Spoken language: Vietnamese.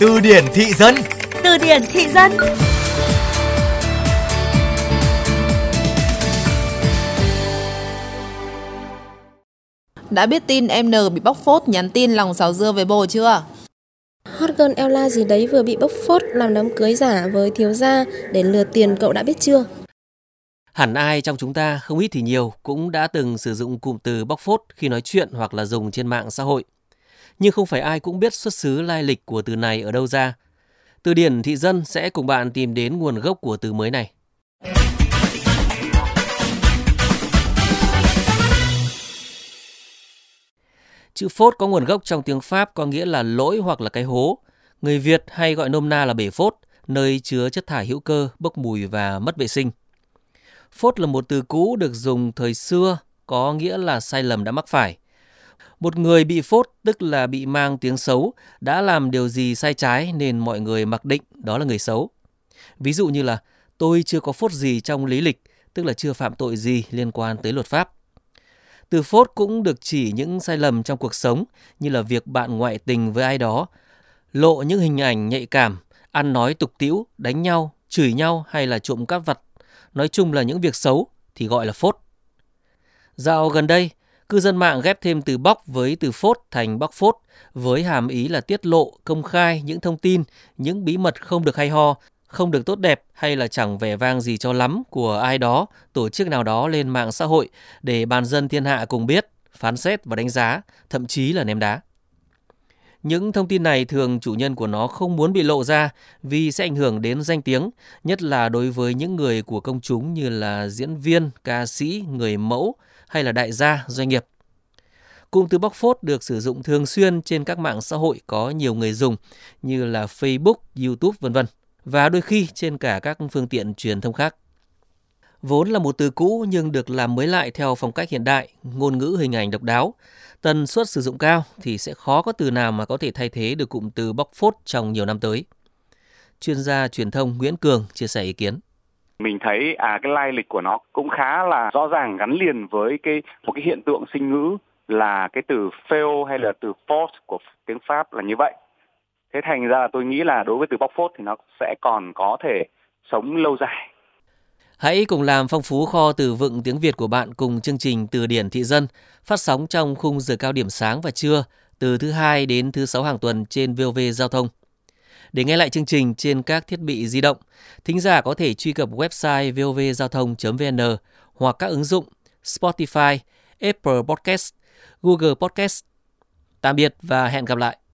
Từ điển thị dân Từ điển thị dân Đã biết tin em N bị bóc phốt nhắn tin lòng xào dưa với bồ chưa? Hot girl Ella gì đấy vừa bị bóc phốt làm đám cưới giả với thiếu gia để lừa tiền cậu đã biết chưa? Hẳn ai trong chúng ta, không ít thì nhiều, cũng đã từng sử dụng cụm từ bóc phốt khi nói chuyện hoặc là dùng trên mạng xã hội. Nhưng không phải ai cũng biết xuất xứ lai lịch của từ này ở đâu ra. Từ điển thị dân sẽ cùng bạn tìm đến nguồn gốc của từ mới này. Chữ phốt có nguồn gốc trong tiếng Pháp có nghĩa là lỗi hoặc là cái hố. Người Việt hay gọi nôm na là bể phốt, nơi chứa chất thải hữu cơ, bốc mùi và mất vệ sinh. Phốt là một từ cũ được dùng thời xưa, có nghĩa là sai lầm đã mắc phải. Một người bị phốt tức là bị mang tiếng xấu, đã làm điều gì sai trái nên mọi người mặc định đó là người xấu. Ví dụ như là tôi chưa có phốt gì trong lý lịch, tức là chưa phạm tội gì liên quan tới luật pháp. Từ phốt cũng được chỉ những sai lầm trong cuộc sống như là việc bạn ngoại tình với ai đó, lộ những hình ảnh nhạy cảm, ăn nói tục tĩu, đánh nhau, chửi nhau hay là trộm cắp vặt. Nói chung là những việc xấu thì gọi là phốt. Dạo gần đây, cư dân mạng ghép thêm từ bóc với từ phốt thành bóc phốt với hàm ý là tiết lộ, công khai những thông tin, những bí mật không được hay ho, không được tốt đẹp hay là chẳng vẻ vang gì cho lắm của ai đó, tổ chức nào đó lên mạng xã hội để bàn dân thiên hạ cùng biết, phán xét và đánh giá, thậm chí là ném đá. Những thông tin này thường chủ nhân của nó không muốn bị lộ ra vì sẽ ảnh hưởng đến danh tiếng, nhất là đối với những người của công chúng như là diễn viên, ca sĩ, người mẫu hay là đại gia, doanh nghiệp. Cụm từ bóc phốt được sử dụng thường xuyên trên các mạng xã hội có nhiều người dùng như là Facebook, YouTube vân vân và đôi khi trên cả các phương tiện truyền thông khác. Vốn là một từ cũ nhưng được làm mới lại theo phong cách hiện đại, ngôn ngữ hình ảnh độc đáo. Tần suất sử dụng cao thì sẽ khó có từ nào mà có thể thay thế được cụm từ bóc phốt trong nhiều năm tới. Chuyên gia truyền thông Nguyễn Cường chia sẻ ý kiến. Mình thấy à cái lai lịch của nó cũng khá là rõ ràng gắn liền với cái, một cái hiện tượng sinh ngữ là cái từ fail hay là từ force của tiếng Pháp là như vậy. Thế thành ra là tôi nghĩ là đối với từ bóc phốt thì nó sẽ còn có thể sống lâu dài. Hãy cùng làm phong phú kho từ vựng tiếng Việt của bạn cùng chương trình Từ điển thị dân phát sóng trong khung giờ cao điểm sáng và trưa từ thứ hai đến thứ sáu hàng tuần trên VOV Giao thông. Để nghe lại chương trình trên các thiết bị di động, thính giả có thể truy cập website vovgiao thông.vn hoặc các ứng dụng Spotify, Apple Podcast, Google Podcast. Tạm biệt và hẹn gặp lại.